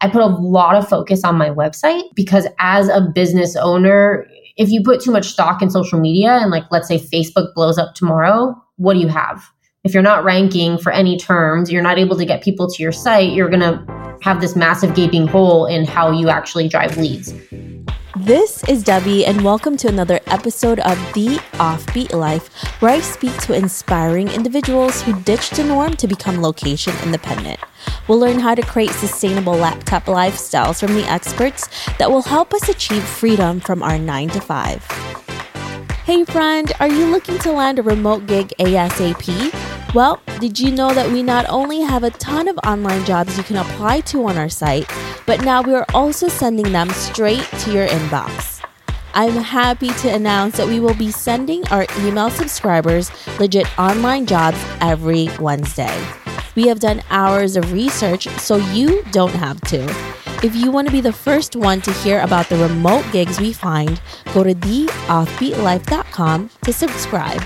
I put a lot of focus on my website because as a business owner, if you put too much stock in social media and like let's say Facebook blows up tomorrow, what do you have? If you're not ranking for any terms, you're not able to get people to your site, you're going to have this massive gaping hole in how you actually drive leads. This is Debbie, and welcome to another episode of The Offbeat Life, where I speak to inspiring individuals who ditched the norm to become location independent. We'll learn how to create sustainable laptop lifestyles from the experts that will help us achieve freedom from our 9 to 5. Hey, friend, are you looking to land a remote gig ASAP? Well, did you know that we not only have a ton of online jobs you can apply to on our site, but now we are also sending them straight to your inbox. I'm happy to announce that we will be sending our email subscribers legit online jobs every Wednesday. We have done hours of research so you don't have to. If you want to be the first one to hear about the remote gigs we find, go to theoffbeatlife.com to subscribe.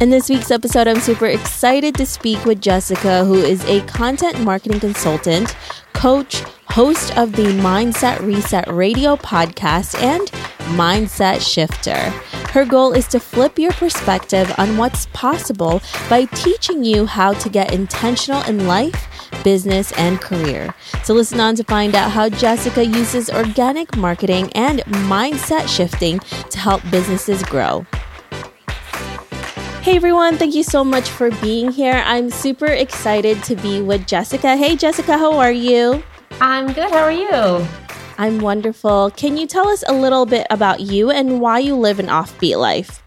In this week's episode, I'm super excited to speak with Jessica, who is a content marketing consultant, coach, host of the Mindset Reset Radio podcast, and Mindset Shifter. Her goal is to flip your perspective on what's possible by teaching you how to get intentional in life, business, and career. So, listen on to find out how Jessica uses organic marketing and mindset shifting to help businesses grow. Hey everyone, thank you so much for being here. I'm super excited to be with Jessica. Hey Jessica, how are you? I'm good. How are you? I'm wonderful. Can you tell us a little bit about you and why you live an offbeat life?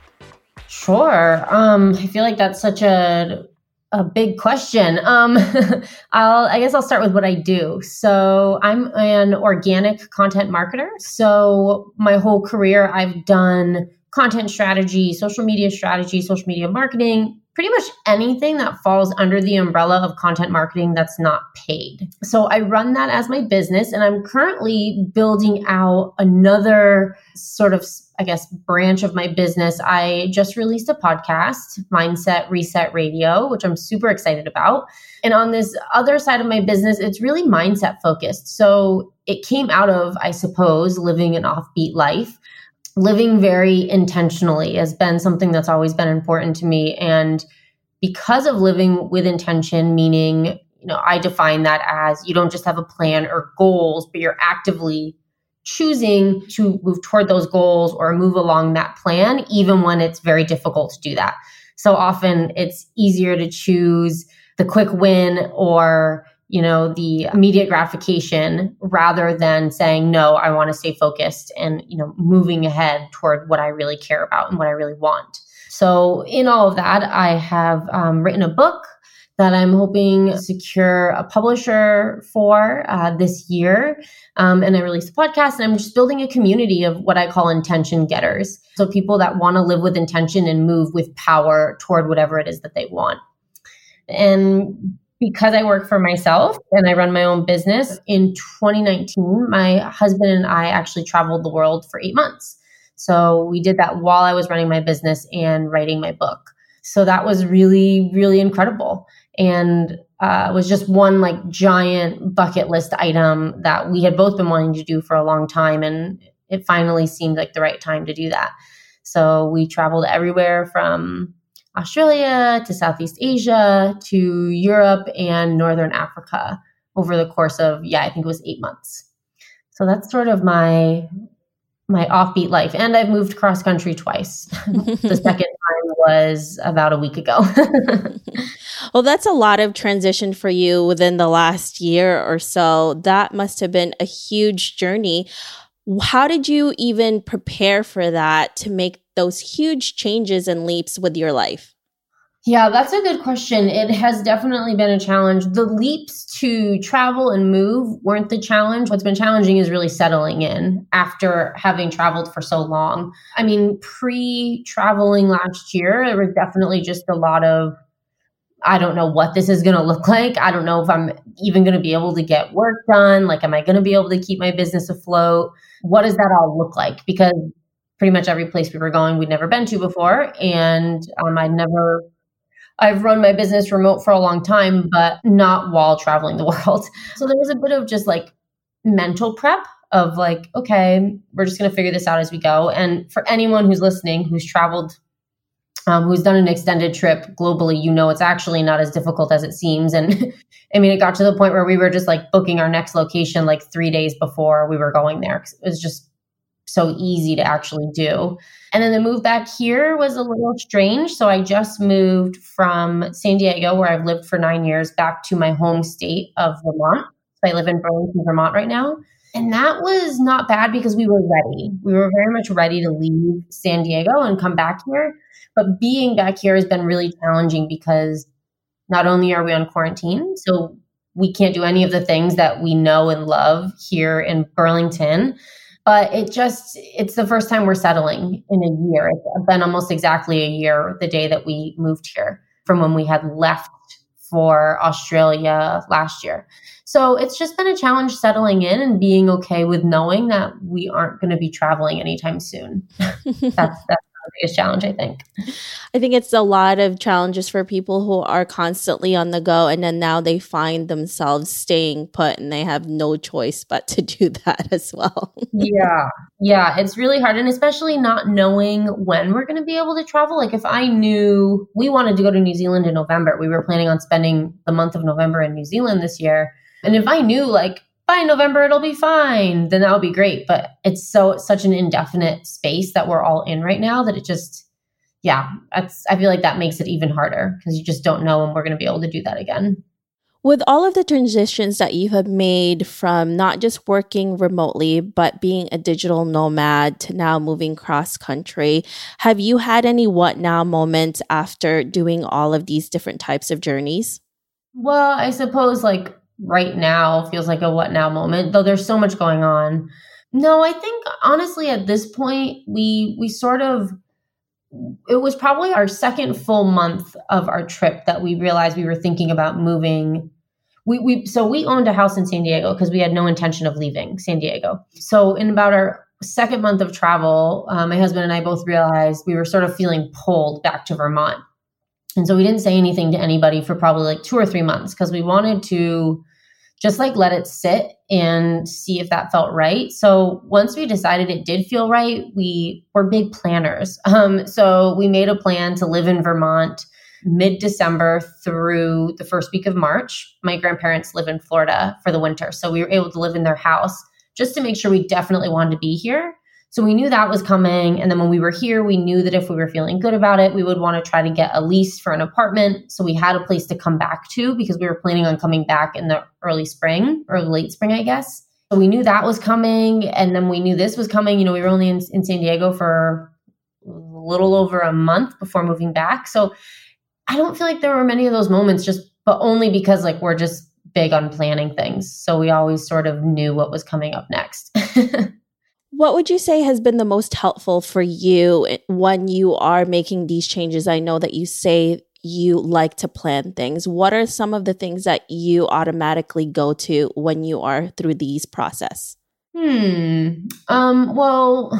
Sure. Um, I feel like that's such a a big question. Um, I'll, I guess I'll start with what I do. So I'm an organic content marketer. So my whole career, I've done content strategy, social media strategy, social media marketing, pretty much anything that falls under the umbrella of content marketing that's not paid. So I run that as my business and I'm currently building out another sort of I guess branch of my business. I just released a podcast, Mindset Reset Radio, which I'm super excited about. And on this other side of my business, it's really mindset focused. So it came out of, I suppose, living an offbeat life living very intentionally has been something that's always been important to me. And because of living with intention meaning you know i define that as you don't just have a plan or goals but you're actively choosing to move toward those goals or move along that plan even when it's very difficult to do that. So often it's easier to choose the quick win or you know the immediate gratification rather than saying no i want to stay focused and you know moving ahead toward what i really care about and what i really want. So in all of that i have um, written a book that i'm hoping secure a publisher for uh, this year um, and i released a podcast and i'm just building a community of what i call intention getters. So people that want to live with intention and move with power toward whatever it is that they want. And because I work for myself and I run my own business, in 2019, my husband and I actually traveled the world for eight months. So we did that while I was running my business and writing my book. So that was really, really incredible. And uh, was just one like giant bucket list item that we had both been wanting to do for a long time. And it finally seemed like the right time to do that. So we traveled everywhere from Australia to Southeast Asia to Europe and Northern Africa over the course of, yeah, I think it was eight months. So that's sort of my my offbeat life. And I've moved cross country twice. the second time was about a week ago. well, that's a lot of transition for you within the last year or so. That must have been a huge journey. How did you even prepare for that to make those huge changes and leaps with your life? Yeah, that's a good question. It has definitely been a challenge. The leaps to travel and move weren't the challenge. What's been challenging is really settling in after having traveled for so long. I mean, pre traveling last year, there was definitely just a lot of I don't know what this is going to look like. I don't know if I'm even going to be able to get work done. Like, am I going to be able to keep my business afloat? What does that all look like? Because pretty much every place we were going, we'd never been to before. And um, I'd never I've run my business remote for a long time, but not while traveling the world. So there was a bit of just like mental prep of like, okay, we're just going to figure this out as we go. And for anyone who's listening who's traveled, um, who's done an extended trip globally, you know it's actually not as difficult as it seems. And I mean, it got to the point where we were just like booking our next location like three days before we were going there. It was just so easy to actually do. And then the move back here was a little strange. So I just moved from San Diego, where I've lived for nine years, back to my home state of Vermont. So I live in Burlington, Vermont right now. And that was not bad because we were ready. We were very much ready to leave San Diego and come back here. But being back here has been really challenging because not only are we on quarantine, so we can't do any of the things that we know and love here in Burlington, but it just it's the first time we're settling in a year. It's been almost exactly a year the day that we moved here from when we had left for australia last year. So it's just been a challenge settling in and being okay with knowing that we aren't going to be traveling anytime soon. That's that's biggest challenge, I think. I think it's a lot of challenges for people who are constantly on the go and then now they find themselves staying put and they have no choice but to do that as well. yeah. Yeah. It's really hard. And especially not knowing when we're going to be able to travel. Like if I knew we wanted to go to New Zealand in November, we were planning on spending the month of November in New Zealand this year. And if I knew like by November it'll be fine, then that would be great. But it's so such an indefinite space that we're all in right now that it just yeah, that's I feel like that makes it even harder because you just don't know when we're going to be able to do that again. With all of the transitions that you have made from not just working remotely, but being a digital nomad to now moving cross country, have you had any what now moments after doing all of these different types of journeys? Well, I suppose like right now feels like a what now moment, though there's so much going on. No, I think honestly at this point we we sort of it was probably our second full month of our trip that we realized we were thinking about moving. We, we so we owned a house in San Diego because we had no intention of leaving San Diego. So in about our second month of travel, uh, my husband and I both realized we were sort of feeling pulled back to Vermont. And so we didn't say anything to anybody for probably like two or three months because we wanted to just like let it sit and see if that felt right. So once we decided it did feel right, we were big planners. Um, so we made a plan to live in Vermont mid December through the first week of March. My grandparents live in Florida for the winter. So we were able to live in their house just to make sure we definitely wanted to be here. So we knew that was coming. And then when we were here, we knew that if we were feeling good about it, we would want to try to get a lease for an apartment. So we had a place to come back to because we were planning on coming back in the early spring or late spring, I guess. So we knew that was coming. And then we knew this was coming. You know, we were only in, in San Diego for a little over a month before moving back. So I don't feel like there were many of those moments just, but only because like we're just big on planning things. So we always sort of knew what was coming up next. What would you say has been the most helpful for you when you are making these changes? I know that you say you like to plan things. What are some of the things that you automatically go to when you are through these process? Hmm. Um, well,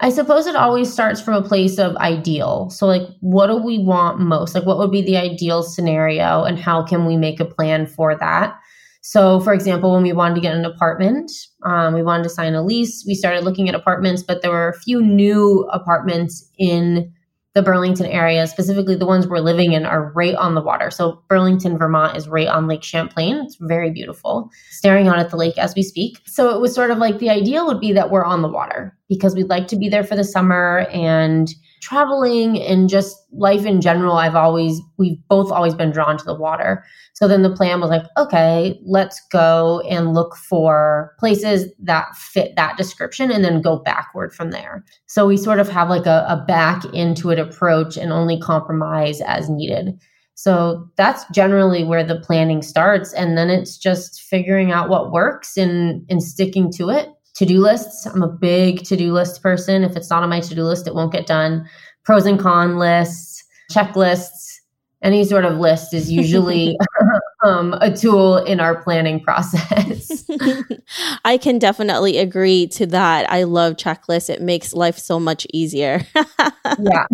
I suppose it always starts from a place of ideal. So, like, what do we want most? Like, what would be the ideal scenario, and how can we make a plan for that? So, for example, when we wanted to get an apartment, um, we wanted to sign a lease, we started looking at apartments, but there were a few new apartments in the Burlington area, specifically the ones we're living in, are right on the water. So, Burlington, Vermont is right on Lake Champlain. It's very beautiful, staring out at the lake as we speak. So, it was sort of like the ideal would be that we're on the water because we'd like to be there for the summer and traveling and just life in general, I've always, we've both always been drawn to the water. So then the plan was like, okay, let's go and look for places that fit that description and then go backward from there. So we sort of have like a, a back into it approach and only compromise as needed. So that's generally where the planning starts. And then it's just figuring out what works and, and sticking to it to-do lists. I'm a big to-do list person. If it's not on my to-do list, it won't get done. Pros and con lists, checklists, any sort of list is usually um, a tool in our planning process. I can definitely agree to that. I love checklists. It makes life so much easier. yeah,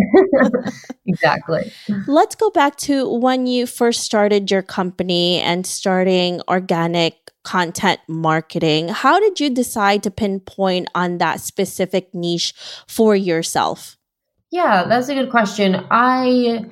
exactly. Let's go back to when you first started your company and starting organic content marketing. How did you decide to pinpoint on that specific niche for yourself? Yeah, that's a good question. I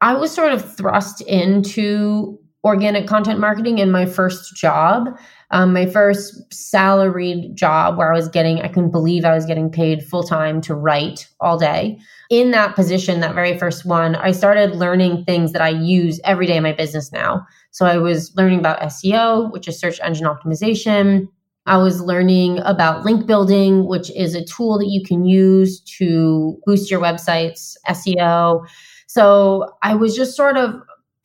I was sort of thrust into organic content marketing in my first job. Um, my first salaried job where I was getting, I couldn't believe I was getting paid full time to write all day. In that position, that very first one, I started learning things that I use every day in my business now. So I was learning about SEO, which is search engine optimization. I was learning about link building, which is a tool that you can use to boost your website's SEO. So I was just sort of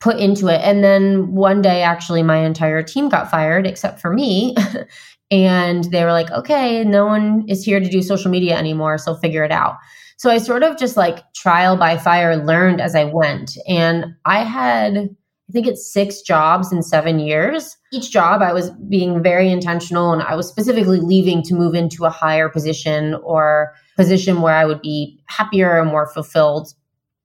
put into it. And then one day, actually, my entire team got fired except for me. and they were like, okay, no one is here to do social media anymore. So figure it out. So I sort of just like trial by fire learned as I went. And I had, I think it's six jobs in seven years. Each job, I was being very intentional and I was specifically leaving to move into a higher position or position where I would be happier and more fulfilled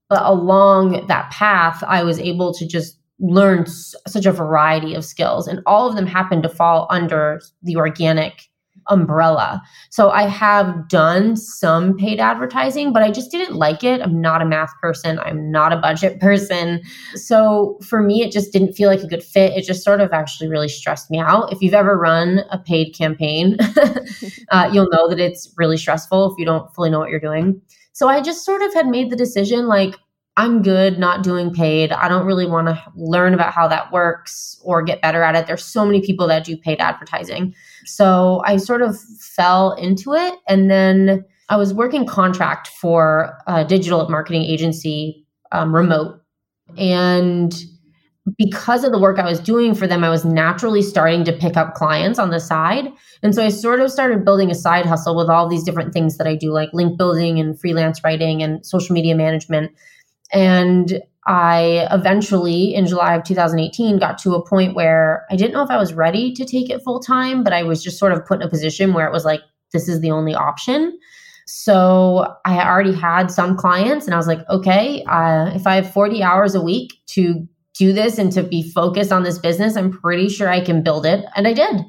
but along that path, I was able to just learn s- such a variety of skills, and all of them happened to fall under the organic umbrella. So I have done some paid advertising, but I just didn't like it. I'm not a math person, I'm not a budget person. So for me, it just didn't feel like a good fit. It just sort of actually really stressed me out. If you've ever run a paid campaign, uh, you'll know that it's really stressful if you don't fully know what you're doing. So I just sort of had made the decision like, I'm good not doing paid. I don't really want to learn about how that works or get better at it. There's so many people that do paid advertising. So I sort of fell into it. And then I was working contract for a digital marketing agency um, remote. And because of the work I was doing for them, I was naturally starting to pick up clients on the side. And so I sort of started building a side hustle with all these different things that I do, like link building and freelance writing and social media management. And I eventually, in July of 2018, got to a point where I didn't know if I was ready to take it full time, but I was just sort of put in a position where it was like, this is the only option. So I already had some clients, and I was like, okay, uh, if I have 40 hours a week to do this and to be focused on this business, I'm pretty sure I can build it. And I did.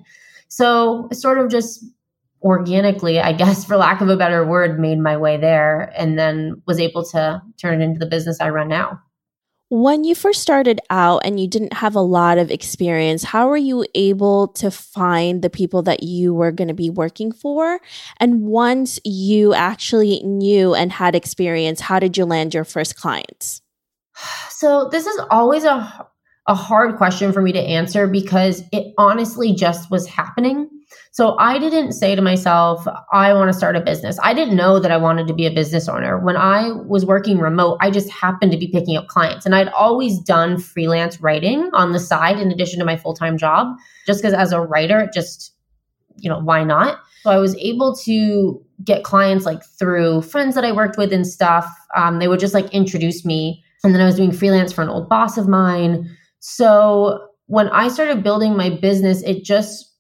So sort of just organically, I guess, for lack of a better word, made my way there and then was able to turn it into the business I run now. When you first started out and you didn't have a lot of experience, how were you able to find the people that you were going to be working for? And once you actually knew and had experience, how did you land your first clients? So this is always a a hard question for me to answer because it honestly just was happening. So I didn't say to myself, I want to start a business. I didn't know that I wanted to be a business owner. When I was working remote, I just happened to be picking up clients. And I'd always done freelance writing on the side in addition to my full time job, just because as a writer, it just, you know, why not? So I was able to get clients like through friends that I worked with and stuff. Um, they would just like introduce me and then I was doing freelance for an old boss of mine. So when I started building my business, it just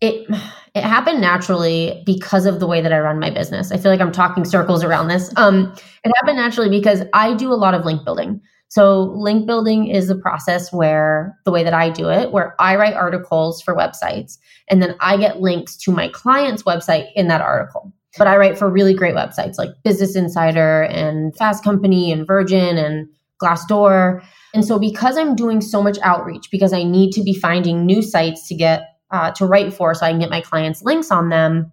it it happened naturally because of the way that I run my business. I feel like I'm talking circles around this. Um, it happened naturally because I do a lot of link building. So link building is a process where the way that I do it, where I write articles for websites and then I get links to my client's website in that article. But I write for really great websites like Business Insider and Fast Company and Virgin and Glassdoor. And so because I'm doing so much outreach, because I need to be finding new sites to get uh, to write for so I can get my clients links on them,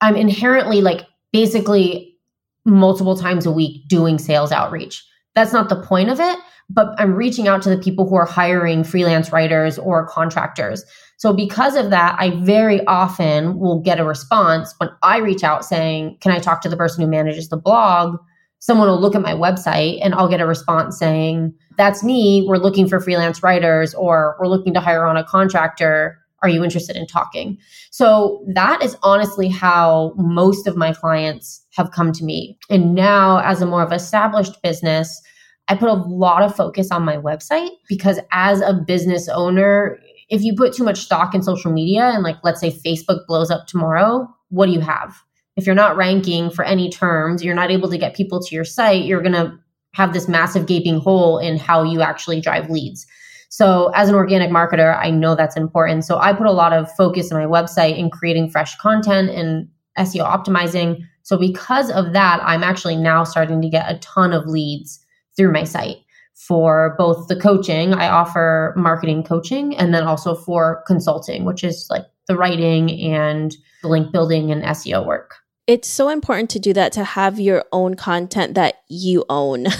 I'm inherently like basically multiple times a week doing sales outreach. That's not the point of it, but I'm reaching out to the people who are hiring freelance writers or contractors. So, because of that, I very often will get a response when I reach out saying, Can I talk to the person who manages the blog? Someone will look at my website and I'll get a response saying, That's me. We're looking for freelance writers or we're looking to hire on a contractor. Are you interested in talking? So, that is honestly how most of my clients have come to me. And now, as a more of established business, I put a lot of focus on my website because as a business owner, if you put too much stock in social media and like let's say Facebook blows up tomorrow, what do you have? If you're not ranking for any terms, you're not able to get people to your site, you're going to have this massive gaping hole in how you actually drive leads. So, as an organic marketer, I know that's important. So, I put a lot of focus on my website in creating fresh content and SEO optimizing. So, because of that, I'm actually now starting to get a ton of leads through my site for both the coaching. I offer marketing coaching and then also for consulting, which is like the writing and the link building and SEO work it's so important to do that to have your own content that you own.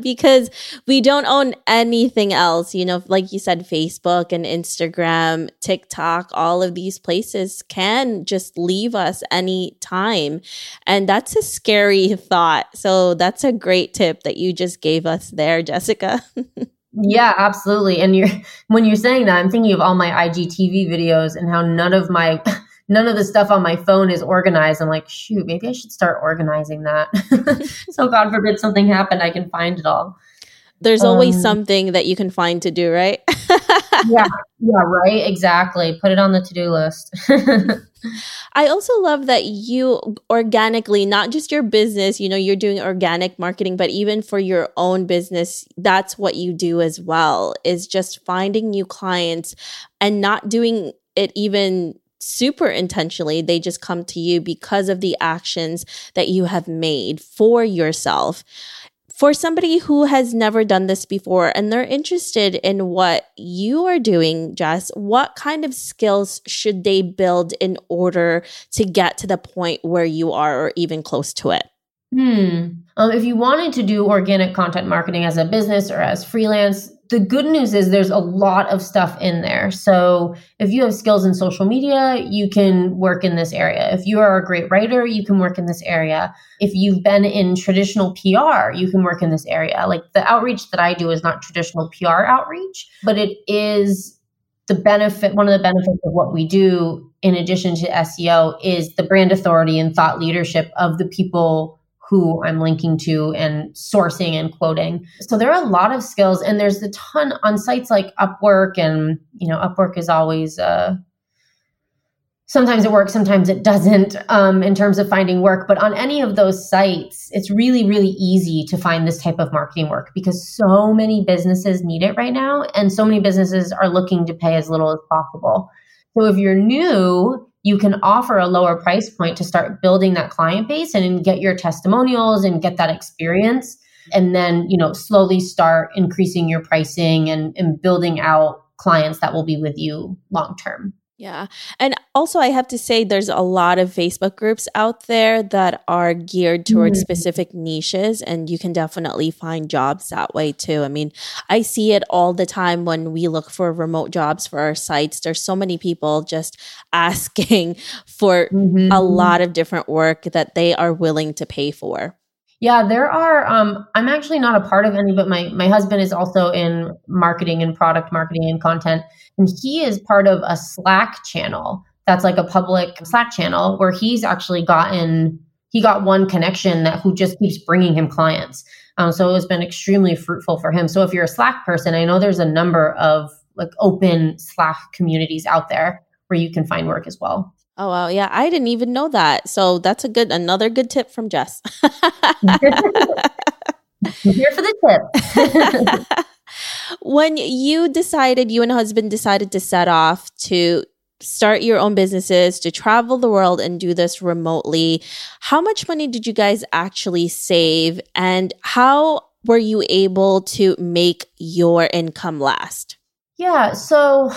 Because we don't own anything else you know like you said facebook and instagram tiktok all of these places can just leave us any time and that's a scary thought. So that's a great tip that you just gave us there jessica. Yeah, absolutely. And you're when you're saying that, I'm thinking of all my IGTV videos and how none of my none of the stuff on my phone is organized. I'm like, shoot, maybe I should start organizing that. so God forbid something happened, I can find it all. There's always um, something that you can find to do, right? yeah, yeah, right. Exactly. Put it on the to-do list. I also love that you organically, not just your business, you know, you're doing organic marketing, but even for your own business, that's what you do as well, is just finding new clients and not doing it even super intentionally. They just come to you because of the actions that you have made for yourself. For somebody who has never done this before and they're interested in what you are doing, Jess, what kind of skills should they build in order to get to the point where you are or even close to it? Hmm. Um, if you wanted to do organic content marketing as a business or as freelance, the good news is there's a lot of stuff in there. So if you have skills in social media, you can work in this area. If you are a great writer, you can work in this area. If you've been in traditional PR, you can work in this area. Like the outreach that I do is not traditional PR outreach, but it is the benefit, one of the benefits of what we do in addition to SEO is the brand authority and thought leadership of the people who I'm linking to and sourcing and quoting. So there are a lot of skills and there's a ton on sites like Upwork and you know Upwork is always uh sometimes it works sometimes it doesn't um, in terms of finding work but on any of those sites it's really really easy to find this type of marketing work because so many businesses need it right now and so many businesses are looking to pay as little as possible so if you're new you can offer a lower price point to start building that client base and get your testimonials and get that experience. And then you know slowly start increasing your pricing and, and building out clients that will be with you long term yeah. And also, I have to say, there's a lot of Facebook groups out there that are geared towards mm-hmm. specific niches, and you can definitely find jobs that way too. I mean, I see it all the time when we look for remote jobs for our sites. There's so many people just asking for mm-hmm. a lot of different work that they are willing to pay for. Yeah, there are. Um, I'm actually not a part of any, but my my husband is also in marketing and product marketing and content, and he is part of a Slack channel that's like a public Slack channel where he's actually gotten he got one connection that who just keeps bringing him clients. Um, so it's been extremely fruitful for him. So if you're a Slack person, I know there's a number of like open Slack communities out there where you can find work as well. Oh wow, yeah, I didn't even know that. So that's a good another good tip from Jess. Here for the tip. when you decided you and husband decided to set off to start your own businesses, to travel the world and do this remotely, how much money did you guys actually save and how were you able to make your income last? Yeah. So,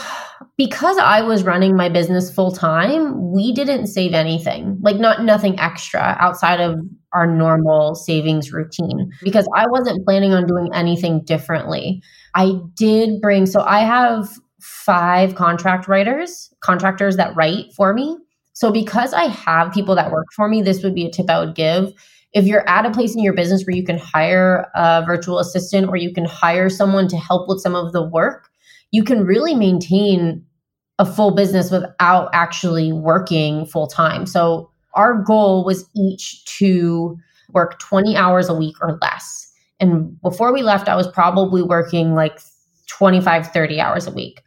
because I was running my business full time, we didn't save anything, like, not nothing extra outside of our normal savings routine because I wasn't planning on doing anything differently. I did bring, so I have five contract writers, contractors that write for me. So, because I have people that work for me, this would be a tip I would give. If you're at a place in your business where you can hire a virtual assistant or you can hire someone to help with some of the work, you can really maintain a full business without actually working full time. So our goal was each to work 20 hours a week or less. And before we left, I was probably working like 25, 30 hours a week.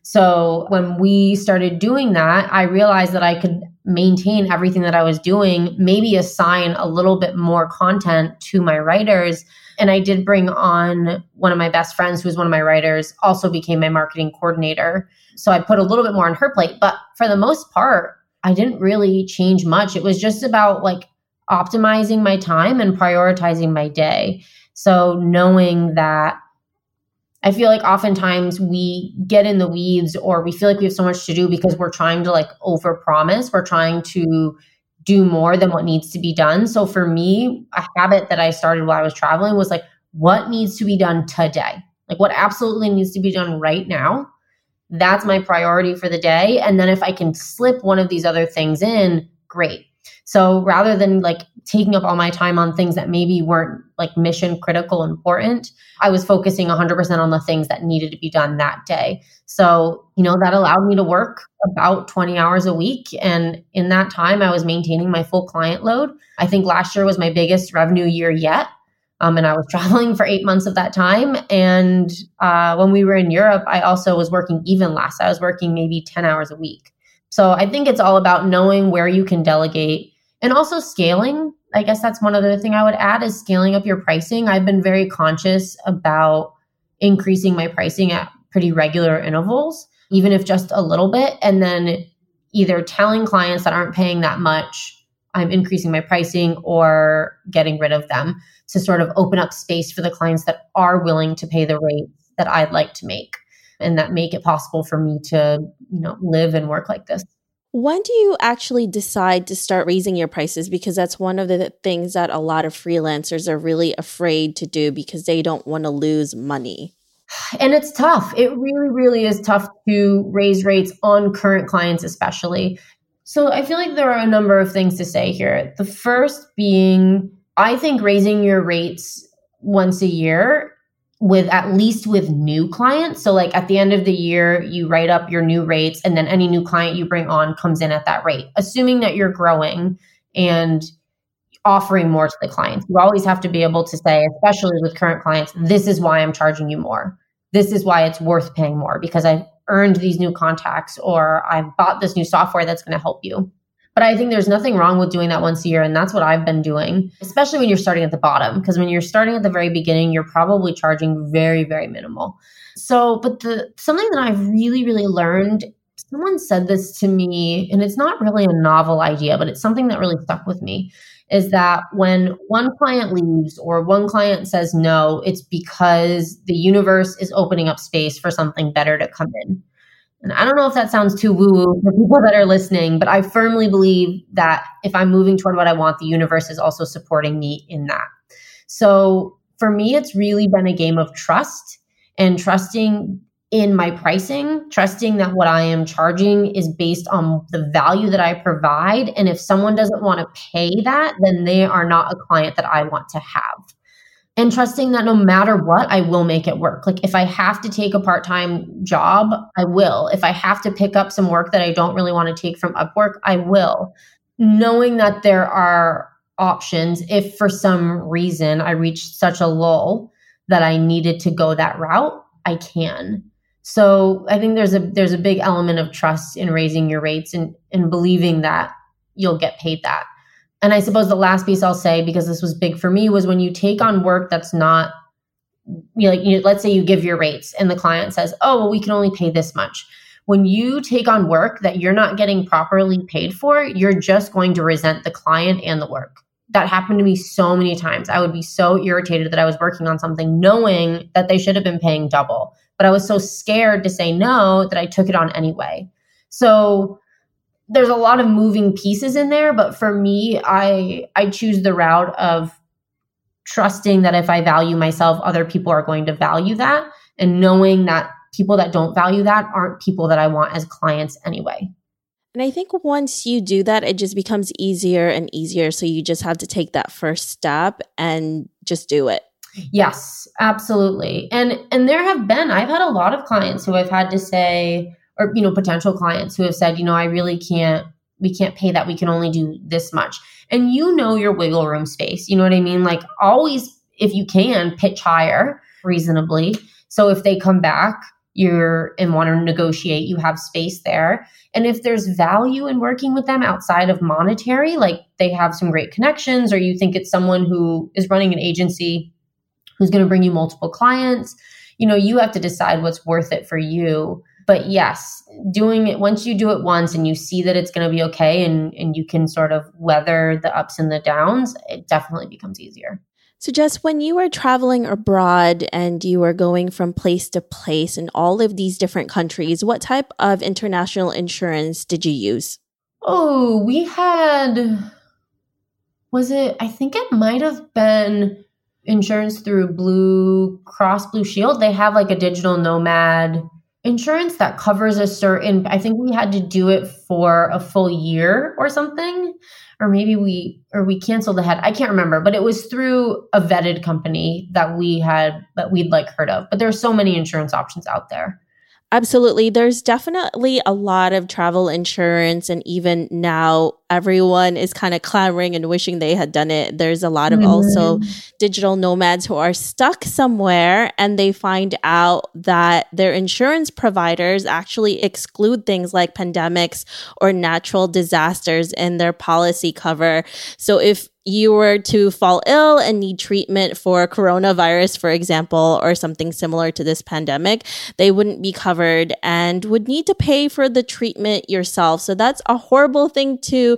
So when we started doing that, I realized that I could maintain everything that I was doing, maybe assign a little bit more content to my writers. And I did bring on one of my best friends, who was one of my writers, also became my marketing coordinator. So I put a little bit more on her plate. But for the most part, I didn't really change much. It was just about like optimizing my time and prioritizing my day. So knowing that I feel like oftentimes we get in the weeds or we feel like we have so much to do because we're trying to like overpromise. We're trying to do more than what needs to be done. So for me, a habit that I started while I was traveling was like, what needs to be done today? Like what absolutely needs to be done right now? That's my priority for the day. And then if I can slip one of these other things in, great. So rather than like taking up all my time on things that maybe weren't like mission critical important, I was focusing 100% on the things that needed to be done that day. So, you know, that allowed me to work about 20 hours a week. And in that time, I was maintaining my full client load. I think last year was my biggest revenue year yet. Um, and I was traveling for eight months of that time. And uh, when we were in Europe, I also was working even less. I was working maybe 10 hours a week. So I think it's all about knowing where you can delegate and also scaling. I guess that's one other thing I would add is scaling up your pricing. I've been very conscious about increasing my pricing at pretty regular intervals, even if just a little bit. And then either telling clients that aren't paying that much, I'm increasing my pricing or getting rid of them to sort of open up space for the clients that are willing to pay the rate that I'd like to make and that make it possible for me to, you know, live and work like this. When do you actually decide to start raising your prices? Because that's one of the things that a lot of freelancers are really afraid to do because they don't want to lose money. And it's tough. It really, really is tough to raise rates on current clients, especially. So I feel like there are a number of things to say here. The first being, I think raising your rates once a year with at least with new clients. So like at the end of the year, you write up your new rates and then any new client you bring on comes in at that rate. Assuming that you're growing and offering more to the clients. You always have to be able to say, especially with current clients, this is why I'm charging you more. This is why it's worth paying more because I've earned these new contacts or I've bought this new software that's going to help you. But I think there's nothing wrong with doing that once a year. And that's what I've been doing, especially when you're starting at the bottom. Because when you're starting at the very beginning, you're probably charging very, very minimal. So, but the something that I've really, really learned, someone said this to me, and it's not really a novel idea, but it's something that really stuck with me is that when one client leaves or one client says no, it's because the universe is opening up space for something better to come in. And I don't know if that sounds too woo woo for people that are listening, but I firmly believe that if I'm moving toward what I want, the universe is also supporting me in that. So for me, it's really been a game of trust and trusting in my pricing, trusting that what I am charging is based on the value that I provide. And if someone doesn't want to pay that, then they are not a client that I want to have and trusting that no matter what, I will make it work. Like if I have to take a part time job, I will. If I have to pick up some work that I don't really want to take from Upwork, I will. Knowing that there are options if for some reason I reached such a lull that I needed to go that route, I can. So I think there's a there's a big element of trust in raising your rates and, and believing that you'll get paid that. And I suppose the last piece I'll say, because this was big for me, was when you take on work that's not, you know, like, you know, let's say you give your rates and the client says, oh, well, we can only pay this much. When you take on work that you're not getting properly paid for, you're just going to resent the client and the work. That happened to me so many times. I would be so irritated that I was working on something knowing that they should have been paying double. But I was so scared to say no that I took it on anyway. So there's a lot of moving pieces in there, but for me, I I choose the route of trusting that if I value myself, other people are going to value that and knowing that people that don't value that aren't people that I want as clients anyway. And I think once you do that, it just becomes easier and easier. So you just have to take that first step and just do it. Yes, absolutely. And and there have been I've had a lot of clients who I've had to say, or you know potential clients who have said you know i really can't we can't pay that we can only do this much and you know your wiggle room space you know what i mean like always if you can, pitch higher reasonably. So if they come back, you're and want to negotiate, you have space there. And if there's value in working with them outside of monetary, like they have some great connections, or you think it's someone who is running an agency who's going to bring you multiple clients, you know, you have to decide what's worth it for you. But yes, doing it once you do it once and you see that it's going to be okay and, and you can sort of weather the ups and the downs, it definitely becomes easier. So, Jess, when you were traveling abroad and you were going from place to place in all of these different countries, what type of international insurance did you use? Oh, we had, was it, I think it might have been insurance through Blue Cross Blue Shield. They have like a digital nomad insurance that covers a certain, I think we had to do it for a full year or something or maybe we or we canceled the head i can't remember but it was through a vetted company that we had that we'd like heard of but there's so many insurance options out there Absolutely. There's definitely a lot of travel insurance. And even now, everyone is kind of clamoring and wishing they had done it. There's a lot of mm-hmm. also digital nomads who are stuck somewhere and they find out that their insurance providers actually exclude things like pandemics or natural disasters in their policy cover. So if you were to fall ill and need treatment for coronavirus, for example, or something similar to this pandemic, they wouldn't be covered and would need to pay for the treatment yourself. So that's a horrible thing to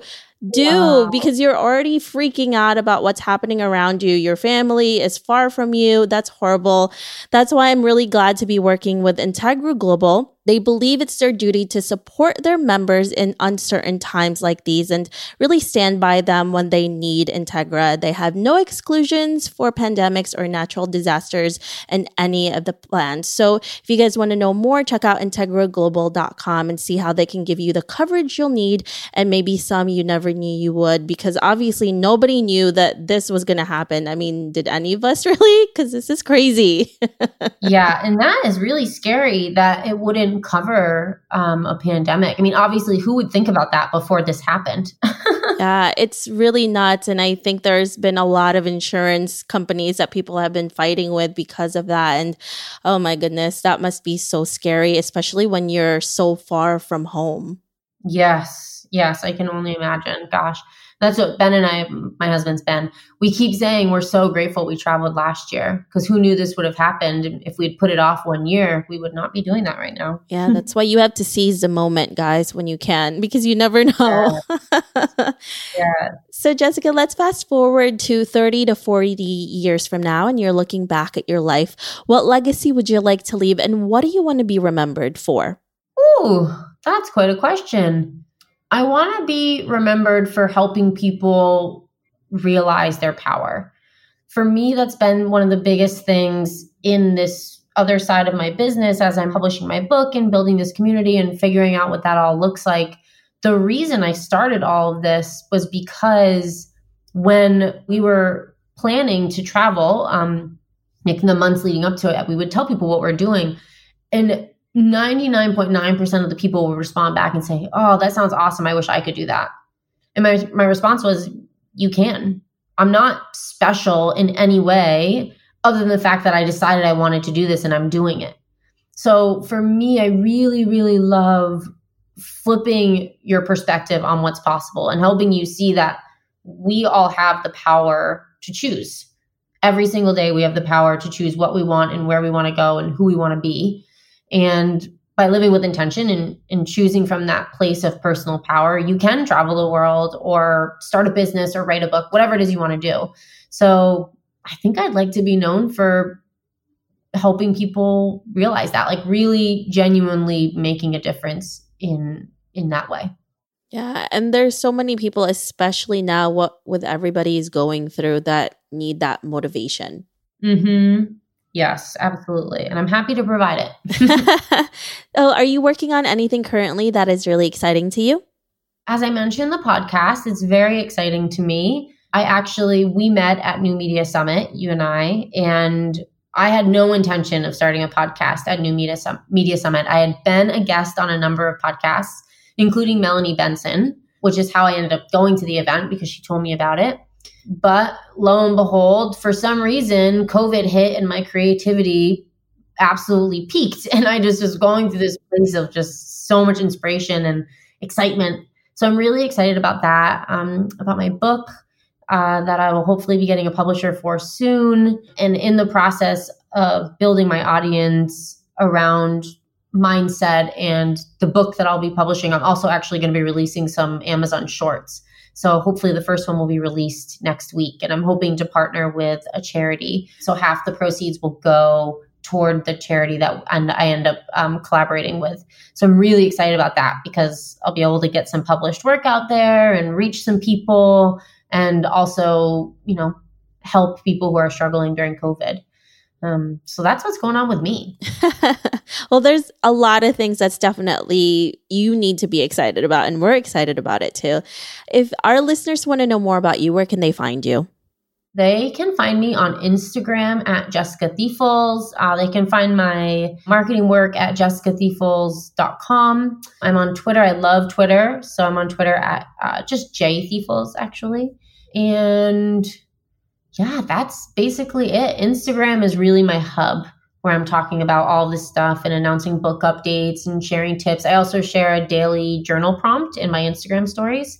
do wow. because you're already freaking out about what's happening around you. Your family is far from you. That's horrible. That's why I'm really glad to be working with Integra Global they believe it's their duty to support their members in uncertain times like these and really stand by them when they need Integra. They have no exclusions for pandemics or natural disasters in any of the plans. So if you guys want to know more, check out integraglobal.com and see how they can give you the coverage you'll need and maybe some you never knew you would because obviously nobody knew that this was going to happen. I mean, did any of us really? Because this is crazy. yeah. And that is really scary that it wouldn't cover um, a pandemic. I mean, obviously, who would think about that before this happened? yeah, it's really nuts. And I think there's been a lot of insurance companies that people have been fighting with because of that. And oh my goodness, that must be so scary, especially when you're so far from home. Yes, yes, I can only imagine. Gosh. That's what Ben and I, my husband's Ben, we keep saying we're so grateful we traveled last year because who knew this would have happened? If we'd put it off one year, we would not be doing that right now. Yeah, that's why you have to seize the moment, guys, when you can, because you never know. Yeah. yeah. So, Jessica, let's fast forward to 30 to 40 years from now, and you're looking back at your life. What legacy would you like to leave, and what do you want to be remembered for? Ooh, that's quite a question. I want to be remembered for helping people realize their power. For me, that's been one of the biggest things in this other side of my business as I'm publishing my book and building this community and figuring out what that all looks like. The reason I started all of this was because when we were planning to travel, um, in the months leading up to it, we would tell people what we're doing. And 99.9% of the people will respond back and say, Oh, that sounds awesome. I wish I could do that. And my, my response was, You can. I'm not special in any way other than the fact that I decided I wanted to do this and I'm doing it. So for me, I really, really love flipping your perspective on what's possible and helping you see that we all have the power to choose. Every single day, we have the power to choose what we want and where we want to go and who we want to be. And by living with intention and, and choosing from that place of personal power, you can travel the world or start a business or write a book, whatever it is you want to do. So I think I'd like to be known for helping people realize that, like really genuinely making a difference in in that way. Yeah, and there's so many people especially now what with everybody's going through that need that motivation. Mhm. Yes, absolutely. And I'm happy to provide it. oh, are you working on anything currently that is really exciting to you? As I mentioned the podcast, it's very exciting to me. I actually we met at New Media Summit, you and I, and I had no intention of starting a podcast at New Media, Media Summit. I had been a guest on a number of podcasts, including Melanie Benson, which is how I ended up going to the event because she told me about it. But lo and behold, for some reason, COVID hit and my creativity absolutely peaked. And I just was going through this place of just so much inspiration and excitement. So I'm really excited about that, um, about my book. Uh, that I will hopefully be getting a publisher for soon. And in the process of building my audience around mindset and the book that I'll be publishing, I'm also actually going to be releasing some Amazon shorts. So hopefully the first one will be released next week. And I'm hoping to partner with a charity. So half the proceeds will go toward the charity that and I end up um, collaborating with. So I'm really excited about that because I'll be able to get some published work out there and reach some people and also, you know, help people who are struggling during COVID. Um, so that's what's going on with me. well, there's a lot of things that's definitely you need to be excited about, and we're excited about it too. If our listeners want to know more about you, where can they find you? They can find me on Instagram at Jessica Thiefels. Uh, they can find my marketing work at jessicathiefels.com. I'm on Twitter. I love Twitter. So I'm on Twitter at uh, just J Thiefels, actually. And yeah, that's basically it. Instagram is really my hub where I'm talking about all this stuff and announcing book updates and sharing tips. I also share a daily journal prompt in my Instagram stories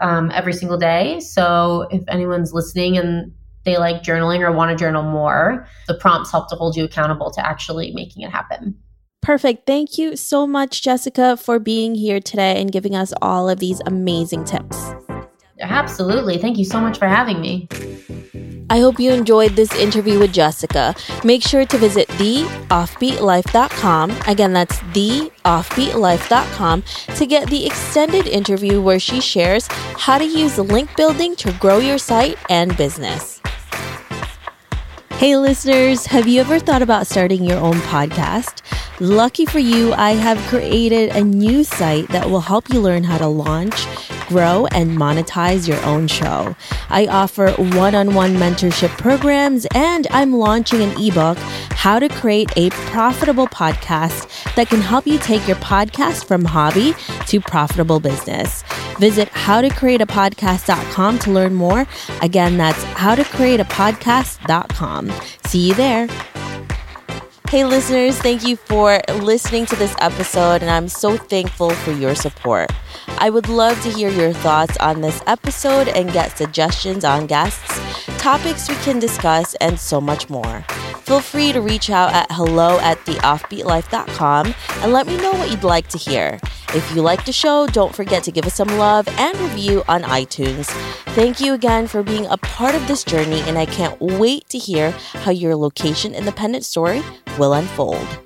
um, every single day. So if anyone's listening and they like journaling or want to journal more, the prompts help to hold you accountable to actually making it happen. Perfect. Thank you so much, Jessica, for being here today and giving us all of these amazing tips. Absolutely. Thank you so much for having me. I hope you enjoyed this interview with Jessica. Make sure to visit theoffbeatlife.com. Again, that's theoffbeatlife.com to get the extended interview where she shares how to use link building to grow your site and business. Hey, listeners, have you ever thought about starting your own podcast? Lucky for you, I have created a new site that will help you learn how to launch grow, and monetize your own show. I offer one on one mentorship programs, and I'm launching an ebook, How to Create a Profitable Podcast, that can help you take your podcast from hobby to profitable business. Visit howtocreateapodcast.com to learn more. Again, that's howtocreateapodcast.com. See you there. Hey, listeners, thank you for listening to this episode, and I'm so thankful for your support. I would love to hear your thoughts on this episode and get suggestions on guests, topics we can discuss, and so much more. Feel free to reach out at hello at theoffbeatlife.com and let me know what you'd like to hear. If you like the show, don't forget to give us some love and review on iTunes. Thank you again for being a part of this journey, and I can't wait to hear how your location independent story will unfold.